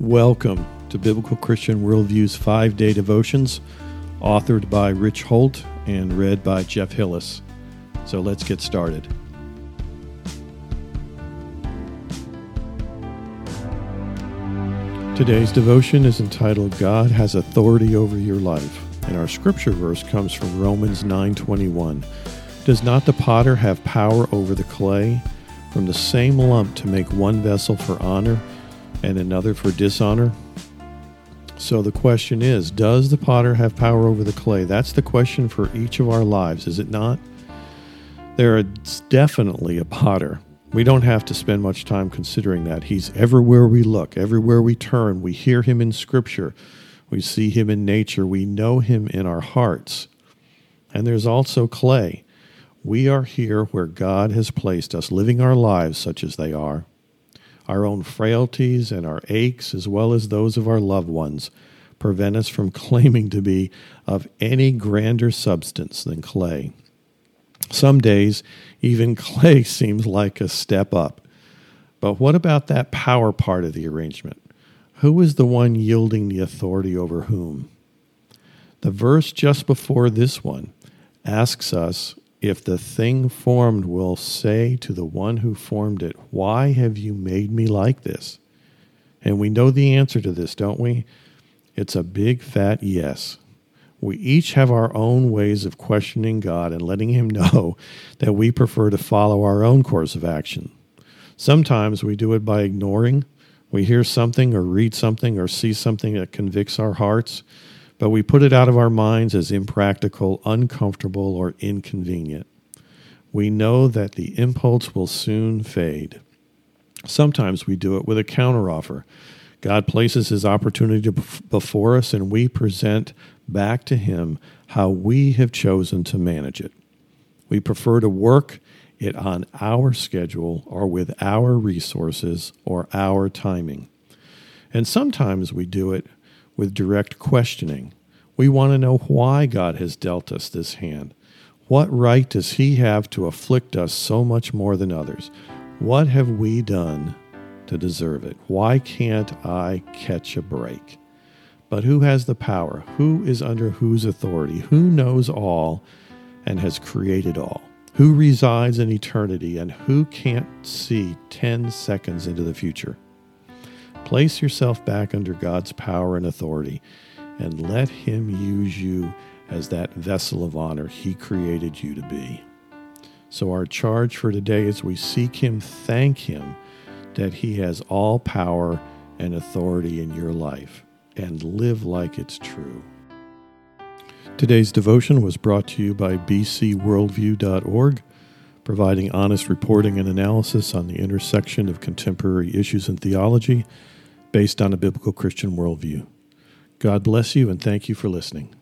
Welcome to Biblical Christian Worldview's five day devotions, authored by Rich Holt and read by Jeff Hillis. So let's get started. Today's devotion is entitled God has authority over your life, and our scripture verse comes from Romans 9:21. Does not the potter have power over the clay from the same lump to make one vessel for honor and another for dishonor? So the question is Does the potter have power over the clay? That's the question for each of our lives, is it not? There is definitely a potter. We don't have to spend much time considering that. He's everywhere we look, everywhere we turn. We hear him in Scripture, we see him in nature, we know him in our hearts. And there's also clay. We are here where God has placed us, living our lives such as they are our own frailties and our aches, as well as those of our loved ones, prevent us from claiming to be of any grander substance than clay. Some days, even clay seems like a step up. But what about that power part of the arrangement? Who is the one yielding the authority over whom? The verse just before this one asks us if the thing formed will say to the one who formed it, Why have you made me like this? And we know the answer to this, don't we? It's a big fat yes. We each have our own ways of questioning God and letting Him know that we prefer to follow our own course of action. Sometimes we do it by ignoring. We hear something or read something or see something that convicts our hearts but we put it out of our minds as impractical, uncomfortable, or inconvenient. We know that the impulse will soon fade. Sometimes we do it with a counteroffer. God places his opportunity before us, and we present back to him how we have chosen to manage it. We prefer to work it on our schedule or with our resources or our timing. And sometimes we do it with direct questioning. We want to know why God has dealt us this hand. What right does He have to afflict us so much more than others? What have we done to deserve it? Why can't I catch a break? But who has the power? Who is under whose authority? Who knows all and has created all? Who resides in eternity and who can't see 10 seconds into the future? Place yourself back under God's power and authority and let Him use you as that vessel of honor He created you to be. So, our charge for today is we seek Him, thank Him that He has all power and authority in your life, and live like it's true. Today's devotion was brought to you by bcworldview.org, providing honest reporting and analysis on the intersection of contemporary issues in theology based on a biblical Christian worldview. God bless you and thank you for listening.